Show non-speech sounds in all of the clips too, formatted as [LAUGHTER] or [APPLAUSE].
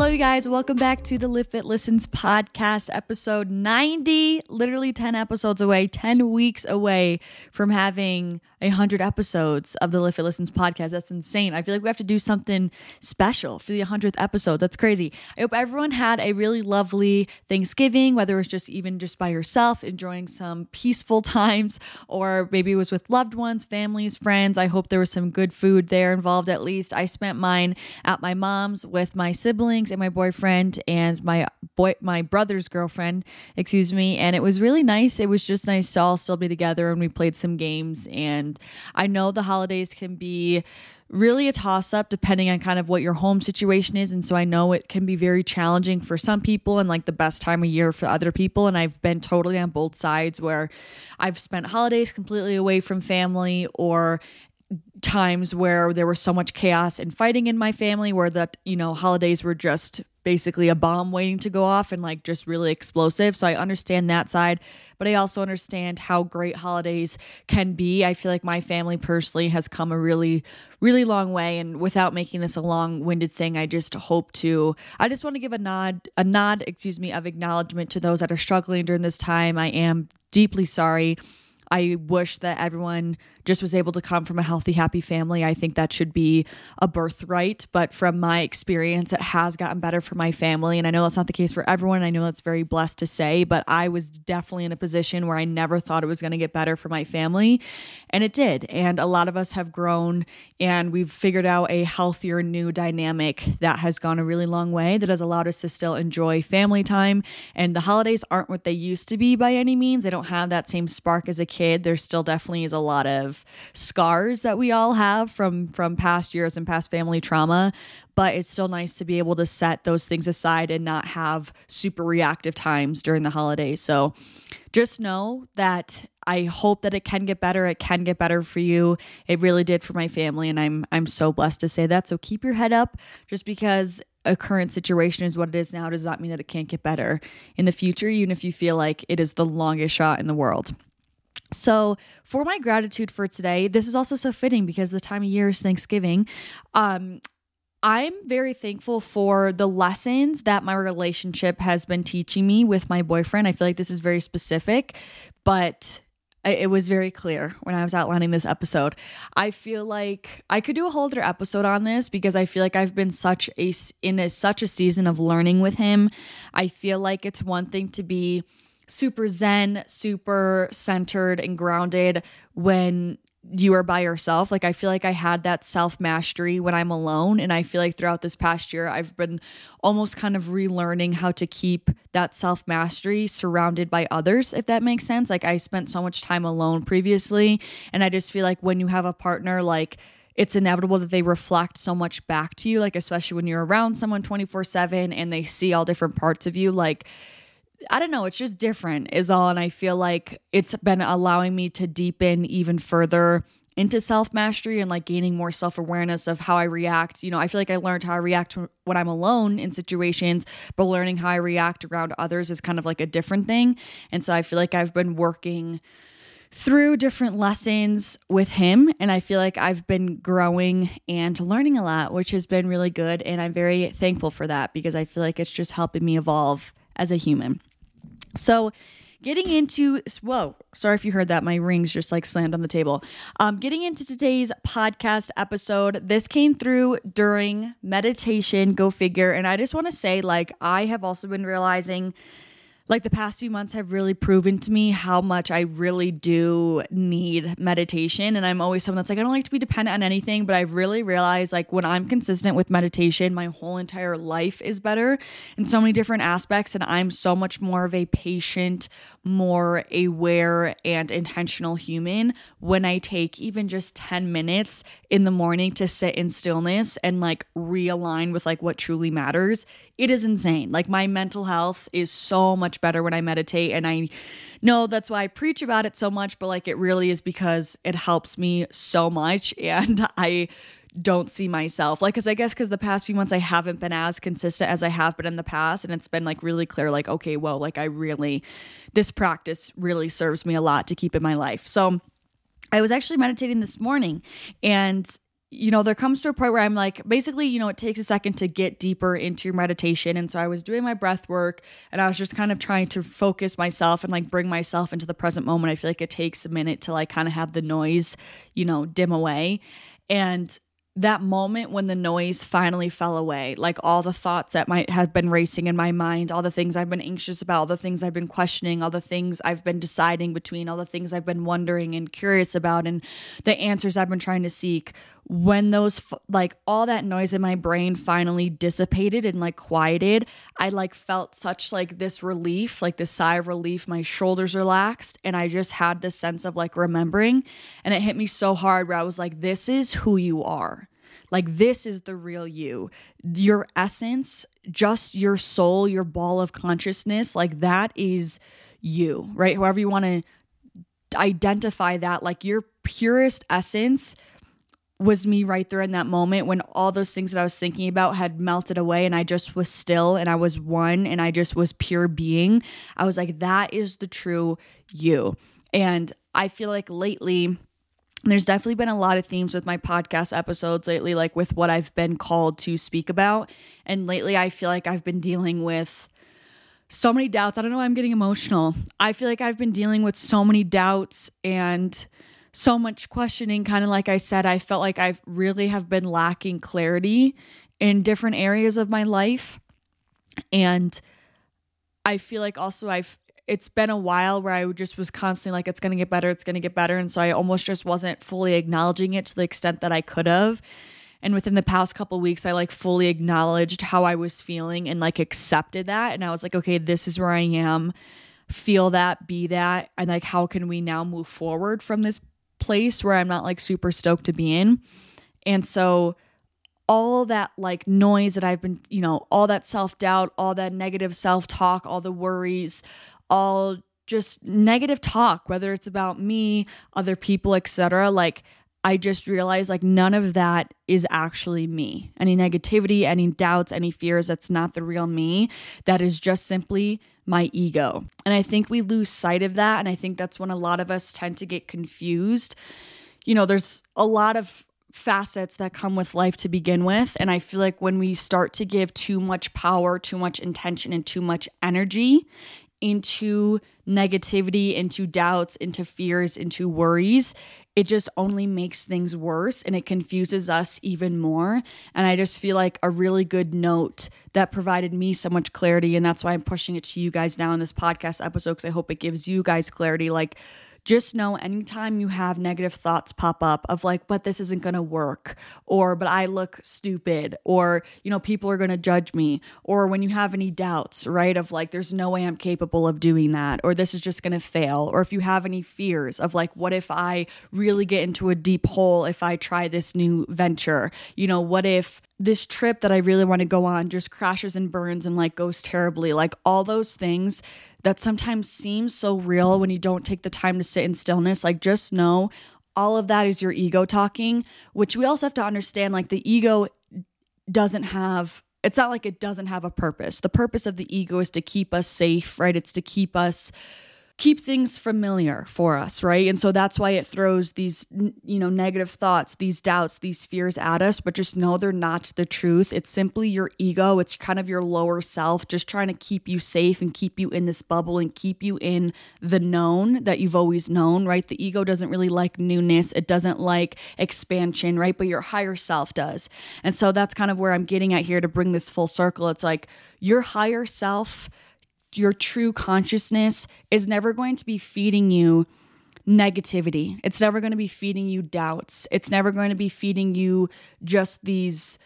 Hello, you guys. Welcome back to the Livfiit Listens podcast, episode 90. Literally 10 episodes away, 10 weeks away from having 100 episodes of the Livfiit Listens podcast. That's insane. I feel like we have to do something special for the 100th episode. That's crazy. I hope everyone had a really lovely Thanksgiving, whether it was just even just by yourself, enjoying some peaceful [LAUGHS] times, or maybe it was with loved ones, families, friends. I hope there was some good food there involved at least. I spent mine at my mom's with my siblings and my boyfriend and my boy my brother's girlfriend, excuse me, and it was really nice. It was just nice to all still be together and we played some games and I know the holidays can be really a toss up depending on kind of what your home situation is. And so I know it can be very challenging for some people and like the best time of year for other people. And I've been totally on both sides where I've spent holidays completely away from family or times where there was so much chaos and fighting in my family where the you know holidays were just basically a bomb waiting to go off and like just really explosive. So i understand that side but i also understand how great holidays can be. I feel like my family personally has come a really really long way and without making this a long-winded thing i just hope to i just want to give a nod a nod excuse me of acknowledgement to those that are struggling during this time. I am deeply sorry I wish that everyone just was able to come from a healthy, happy family. I think that should be a birthright. But from my experience, it has gotten better for my family. And I know that's not the case for everyone. I know that's very blessed to say, but I was definitely in a position where I never thought it was going to get better for my family. And it did. And a lot of us have grown and we've figured out a healthier new dynamic that has gone a really long way that has allowed us to still enjoy family time. And the holidays aren't what they used to be by any means. They don't have that same spark as a kid. There still definitely is a lot of scars that we all have from from past years and past family trauma but it's still nice to be able to set those things aside and not have super reactive times during the holidays so just know that I hope that it can get better. It can get better for you. It really did for my family and I'm I'm so blessed to say that. So keep your head up just because a current situation is what it is now does not mean that it can't get better in the future even if you feel like it is the longest shot in the world. So, for my gratitude for today, this is also so fitting because the time of year is Thanksgiving. Um, I'm very thankful for the lessons that my relationship has been teaching me with my boyfriend. I feel like this is very specific, but it was very clear when I was outlining this episode. I feel like I could do a whole other episode on this because I feel like I've been such a in a, such a season of learning with him. I feel like it's one thing to be super zen, super centered and grounded when you are by yourself. Like I feel like I had that self mastery when I'm alone. And I feel like throughout this past year, I've been almost kind of relearning how to keep that self mastery surrounded by others, if that makes sense. Like I spent so much time alone previously. And I just feel like when you have a partner, like, it's inevitable that they reflect so much back to you, like, especially when you're around someone 24 7 and they see all different parts of you. Like, I don't know, it's just different, is all. And I feel like it's been allowing me to deepen even further into self mastery and like gaining more self awareness of how I react. You know, I feel like I learned how I react when I'm alone in situations, but learning how I react around others is kind of like a different thing. And so I feel like I've been working through different lessons with him and I feel like I've been growing and learning a lot, which has been really good and I'm very thankful for that because I feel like it's just helping me evolve as a human. So, getting into whoa sorry if you heard that my rings just like slammed on the table. Um, getting into today's podcast episode this came through during meditation go figure. And i just want to say like i have also been realizing like the past few months have really proven to me how much I really do need meditation. And I'm always someone that's like, I don't like to be dependent on anything, but I've really realized like when I'm consistent with meditation, my whole entire life is better in so many different aspects. And I'm so much more of a patient, more aware, and intentional human when I take even just 10 minutes in the morning to sit in stillness and like realign with like what truly matters. It is insane. Like my mental health is so much better when I meditate. And I know that's why I preach about it so much, but like it really is because it helps me so much. [LAUGHS] And I don't see myself like because i guess because the past few months i haven't been as consistent as i have been in the past and it's been like really clear like okay well like i really this practice really serves me a lot to keep in my life so i was actually meditating this morning and you know, there comes to a point where I'm like, basically, you know, it takes a second to get deeper into your meditation. And so I was doing my breath work and I was just kind of trying to focus myself and like bring myself into the present moment. I feel like it takes a minute to like kind of have the noise, you know, dim away. And that moment when the noise finally fell away, like all the thoughts that might have been racing in my mind, all the things I've been anxious about, all the things I've been questioning, all the things I've been deciding between, all the things I've been wondering and curious about, and the answers I've been trying to seek. When those, like all that noise in my brain finally dissipated and like quieted, I like felt such like this relief, like this sigh of relief. My shoulders relaxed, and I just had this sense of like remembering. And it hit me so hard where I was like, this is who you are like, this is the real you. Your essence, just your soul, your ball of consciousness, like that is you, right? However, you want to identify that, like your purest essence was me right there in that moment when all those things that I was thinking about had melted away and I just was still and I was one and I just was pure being. I was like, that is the true you. And I feel like lately, there's definitely been a lot of themes with my podcast episodes lately, like with what I've been called to speak about. And lately, I feel like I've been dealing with so many doubts. I don't know why I'm getting emotional. I feel like I've been dealing with so many doubts and so much questioning. Kind of like I said, I felt like I've really have been lacking clarity in different areas of my life. And I feel like also I've it's been a while where I just was constantly like, it's going to get better, it's going to get better. And so I almost just wasn't fully acknowledging it to the extent that I could have. And within the past couple weeks, I like fully acknowledged how I was feeling and like accepted that. And I was like, okay, this is where I am. Feel that, be that. And like, how can we now move forward from this place where I'm not like super stoked to be in? And so, all that like noise that I've been, you know, all that self doubt, all that negative self talk, all the worries, all just negative talk, whether it's about me, other people, etc. Like I just realized like none of that is actually me. Any negativity, any doubts, any fears, that's not the real me. That is just simply my ego. And I think we lose sight of that. And I think that's when a lot of us tend to get confused. You know, there's a lot of facets that come with life to begin with. And I feel like when we start to give too much power, too much intention, and too much energy into negativity, into doubts, into fears, into worries, it just only makes things worse and it confuses us even more. And I just feel like a really good note that provided me so much clarity. And that's why I'm pushing it to you guys now in this podcast episode because I hope it gives you guys clarity. Like, just know anytime you have negative thoughts pop up of like, but this isn't gonna work, or but I look stupid, or you know, people are gonna judge me, or when you have any doubts, right, of like, there's no way I'm capable of doing that, or this is just gonna fail, or if you have any fears of like, what if I really get into a deep hole if I try this new venture, you know, what if this trip that I really want to go on just crashes and burns and like goes terribly. Like all those things that sometimes seems so real when you don't take the time to sit in stillness. Like just know all of that is your ego talking, which we also have to understand like the ego doesn't have it's not like it doesn't have a purpose. The purpose of the ego is to keep us safe, right? It's to keep us keep things familiar for us, right? And so that's why it throws these, you know, negative thoughts, these doubts, these fears at us, but just know they're not the truth. It's simply your ego. It's kind of your lower self just trying to keep you safe and keep you in this bubble and keep you in the known that you've always known, right? The ego doesn't really like newness, it doesn't like expansion, right? But your higher self does. And so that's kind of where I'm getting at here to bring this full circle. It's like your higher self your true consciousness is never going to be feeding you negativity. It's never going to be feeding you doubts. It's never going to be feeding you just these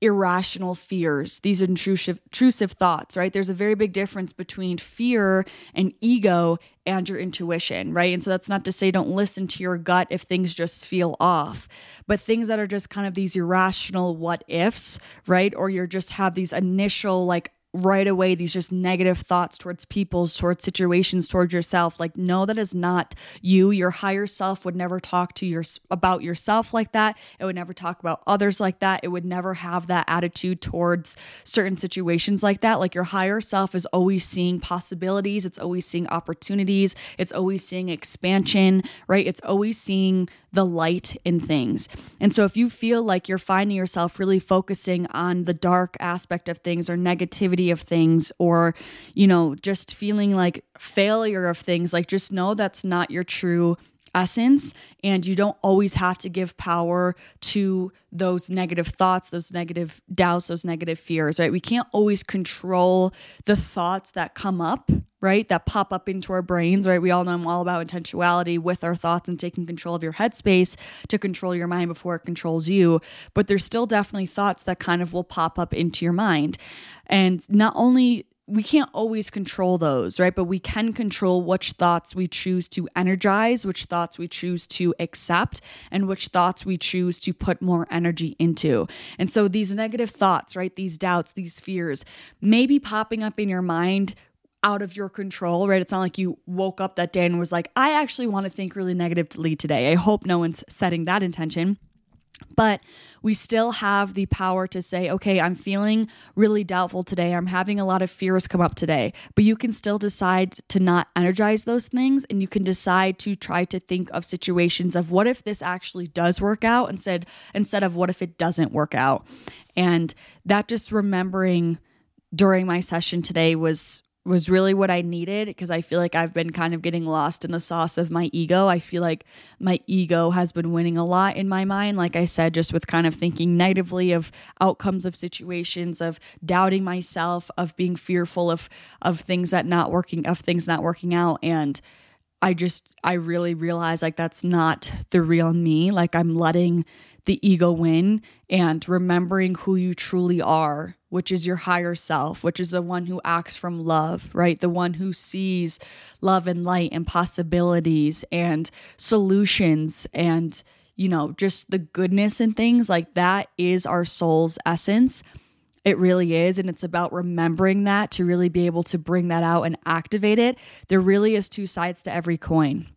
irrational fears, these intrusive, intrusive thoughts, right? There's a very big difference between fear and ego and your intuition, right? And so that's not to say don't listen to your gut if things just feel off, but things that are just kind of these irrational what ifs, right? Or you're just have these initial like right away these just negative thoughts towards people, towards situations, towards yourself. Like, no, that is not you. Your higher self would never talk to your about yourself like that. It would never talk about others like that. It would never have that attitude towards certain situations like that. Like your higher self is always seeing possibilities. It's always seeing opportunities. It's always seeing expansion, right? It's always seeing the light in things. And so if you feel like you're finding yourself really focusing on the dark aspect of things or negativity of things or you know just feeling like failure of things like just know that's not your true essence and you don't always have to give power to those negative thoughts those negative doubts those negative fears right? We can't always control the thoughts that come up right? That pop up into our brains right? We all know i'm all about intentionality with our thoughts and taking control of your headspace to control your mind before it controls you. But there's still definitely thoughts that kind of will pop up into your mind. And not only we can't always control those, right? But we can control which thoughts we choose to energize, which thoughts we choose to accept, and which thoughts we choose to put more energy into. And so these negative thoughts, right? These doubts, these fears may be popping up in your mind out of your control, right? It's not like you woke up that day and was like, I actually want to think really negatively today. I hope no one's setting that intention. But we still have the power to say, okay, I'm feeling really doubtful today. I'm having a lot of fears come up today. But you can still decide to not energize those things. And you can decide to try to think of situations of what if this actually does work out instead, instead of what if it doesn't work out. And that just remembering during my session today was was really what I needed because I feel like I've been kind of getting lost in the sauce of my ego. I feel like my ego has been winning a lot in my mind. Like I said, just with kind of thinking negatively of outcomes of situations, of doubting myself, of being fearful of of things that not working, of things not working out. And I just I really realized like that's not the real me. Like I'm letting the ego win and remembering who you truly are, which is your higher self, which is the one who acts from love, right? The one who sees love and light and possibilities and solutions and, you know, just the goodness and things like that is our soul's essence. It really is. And it's about remembering that to really be able to bring that out and activate it. There really is two sides to every coin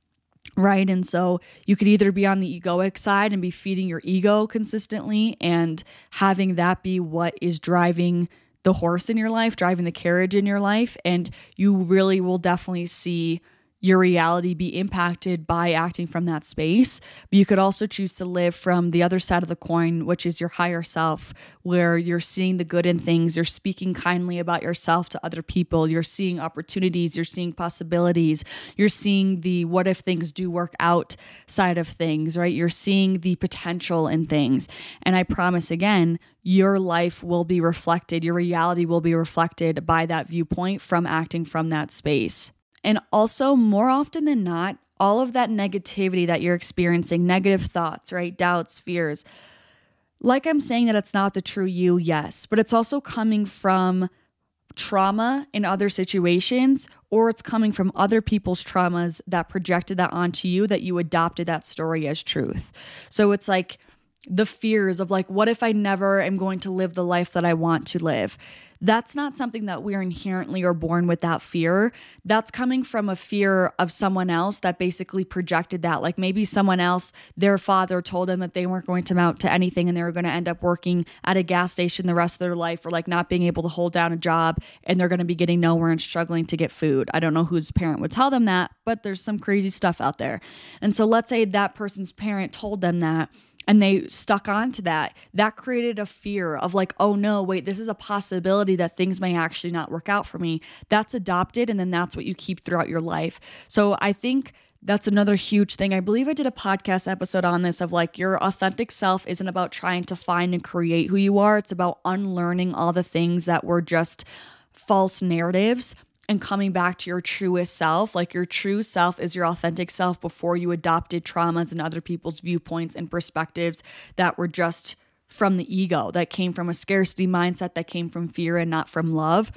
right? And so you could either be on the egoic side and be feeding your ego consistently and having that be what is driving the horse in your life, driving the carriage in your life. And you really will definitely see your reality be impacted by acting from that space. But you could also choose to live from the other side of the coin, which is your higher self, where you're seeing the good in things, you're speaking kindly about yourself to other people, you're seeing opportunities, you're seeing possibilities, you're seeing the what if things do work out side of things, right? You're seeing the potential in things. And I promise again, your life will be reflected, your reality will be reflected by that viewpoint from acting from that space. And also, more often than not, all of that negativity that you're experiencing, negative thoughts, right? Doubts, fears. Like I'm saying that it's not the true you, yes, but it's also coming from trauma in other situations, or it's coming from other people's traumas that projected that onto you, that you adopted that story as truth. So it's like the fears of like, what if I never am going to live the life that I want to live? That's not something that we're inherently or born with that fear. That's coming from a fear of someone else that basically projected that. Like maybe someone else, their father told them that they weren't going to mount to anything and they were going to end up working at a gas station the rest of their life or like not being able to hold down a job and they're going to be getting nowhere and struggling to get food. I don't know whose parent would tell them that, but there's some crazy stuff out there. And so let's say that person's parent told them that and they stuck on to that that created a fear of like oh no wait this is a possibility that things may actually not work out for me that's adopted and then that's what you keep throughout your life so i think that's another huge thing. I believe I did a podcast episode on this of like your authentic self isn't about trying to find and create who you are. It's about unlearning all the things that were just false narratives and coming back to your truest self. Like your true self is your authentic self before you adopted traumas and other people's viewpoints and perspectives that were just from the ego, that came from a scarcity mindset, that came from fear and not from love.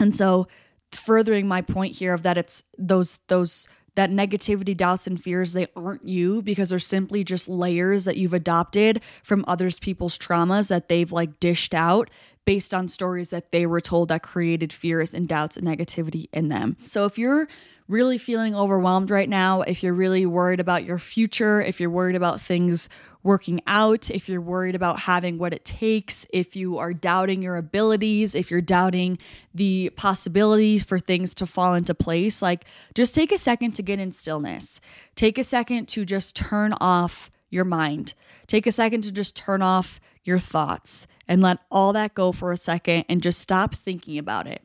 And so, furthering my point here of that it's those, those, that negativity, doubts, and fears, they aren't you because they're simply just layers that you've adopted from others people's traumas that they've like dished out based on stories that they were told that created fears and doubts and negativity in them. So if you're really feeling overwhelmed right now, if you're really worried about your future, if you're worried about things working out, if you're worried about having what it takes, if you are doubting your abilities, if you're doubting the possibilities for things to fall into place, like just take a second to get in stillness. Take a second to just turn off your mind. Take a second to just turn off your thoughts and let all that go for a second and just stop thinking about it.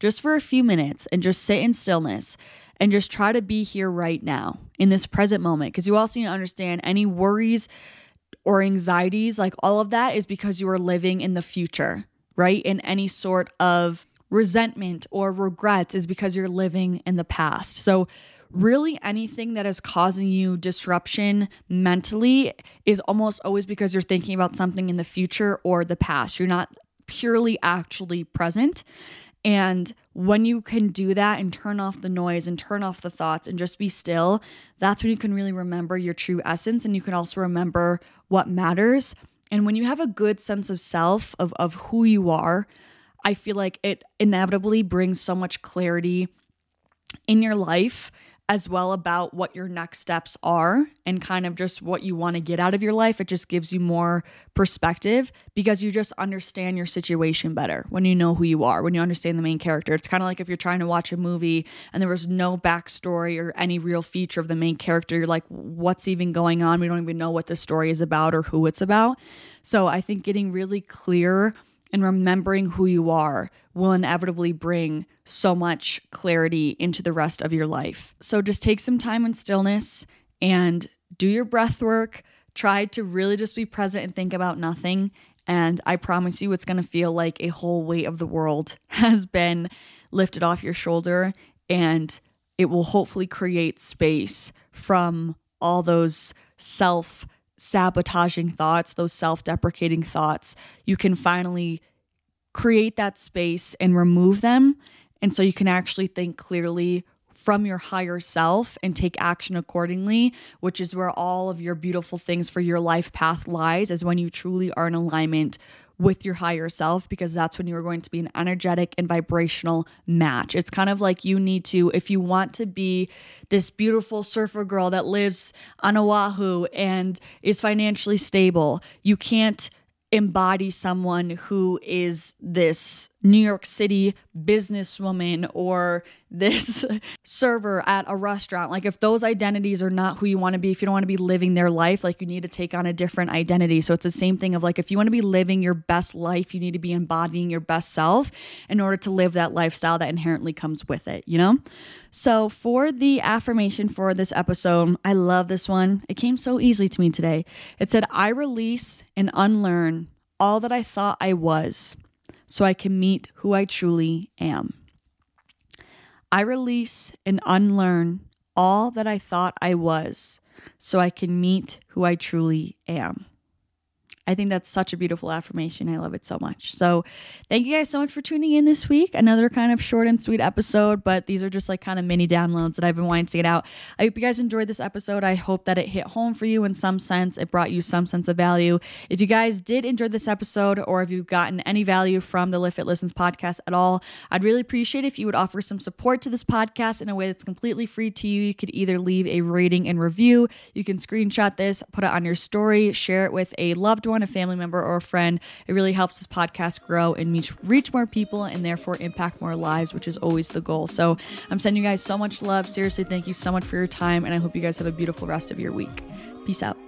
Just for a few minutes and just sit in stillness and just try to be here right now in this present moment. Because you also need to understand any worries or anxieties, like all of that is because you are living in the future, right? In any sort of resentment or regrets is because you're living in the past. So, really anything that is causing you disruption mentally is almost always because you're thinking about something in the future or the past. You're not purely actually present. And when you can do that and turn off the noise and turn off the thoughts and just be still, that's when you can really remember your true essence and you can also remember what matters. And when you have a good sense of self, of, of who you are, I feel like it inevitably brings so much clarity in your life as well about what your next steps are and kind of just what you want to get out of your life. It just gives you more perspective because you just understand your situation better when you know who you are, when you understand the main character. It's kind of like if you're trying to watch a movie and there was no backstory or any real feature of the main character, you're like, what's even going on? We don't even know what the story is about or who it's about. So I think getting really clear and remembering who you are will inevitably bring so much clarity into the rest of your life. So just take some time in stillness and do your breath work. Try to really just be present and think about nothing. And I promise you, it's going to feel like a whole weight of the world [LAUGHS] has been lifted off your shoulder. And it will hopefully create space from all those self sabotaging thoughts, those self deprecating thoughts, you can finally create that space and remove them. And so you can actually think clearly from your higher self and take action accordingly, which is where all of your beautiful things for your life path lies, is when you truly are in alignment with your higher self because that's when you're going to be an energetic and vibrational match. It's kind of like you need to, if you want to be this beautiful surfer girl that lives on Oahu and is financially stable, you can't embody someone who is this New York City businesswoman or this [LAUGHS] server at a restaurant. Like, if those identities are not who you want to be, if you don't want to be living their life, like, you need to take on a different identity. So, it's the same thing of like, if you want to be living your best life, you need to be embodying your best self in order to live that lifestyle that inherently comes with it, you know? So, for the affirmation for this episode, I love this one. It came so easily to me today. It said, I release and unlearn all that I thought I was so I can meet who I truly am. I release and unlearn all that I thought I was so I can meet who I truly am. I think that's such a beautiful affirmation. I love it so much. So, thank you guys so much for tuning in this week. Another kind of short and sweet episode, but these are just like kind of mini downloads that I've been wanting to get out. I hope you guys enjoyed this episode. I hope that it hit home for you in some sense. It brought you some sense of value. If you guys did enjoy this episode or if you've gotten any value from the Livfiit Listens podcast at all, I'd really appreciate if you would offer some support to this podcast in a way that's completely free to you. You could either leave a rating and review, you can screenshot this, put it on your story, share it with a loved one a family member, or a friend. It really helps this podcast grow and reach, reach more people and therefore impact more lives, which is always the goal. So I'm sending you guys so much love. Seriously, thank you so much for your time. And I hope you guys have a beautiful rest of your week. Peace out.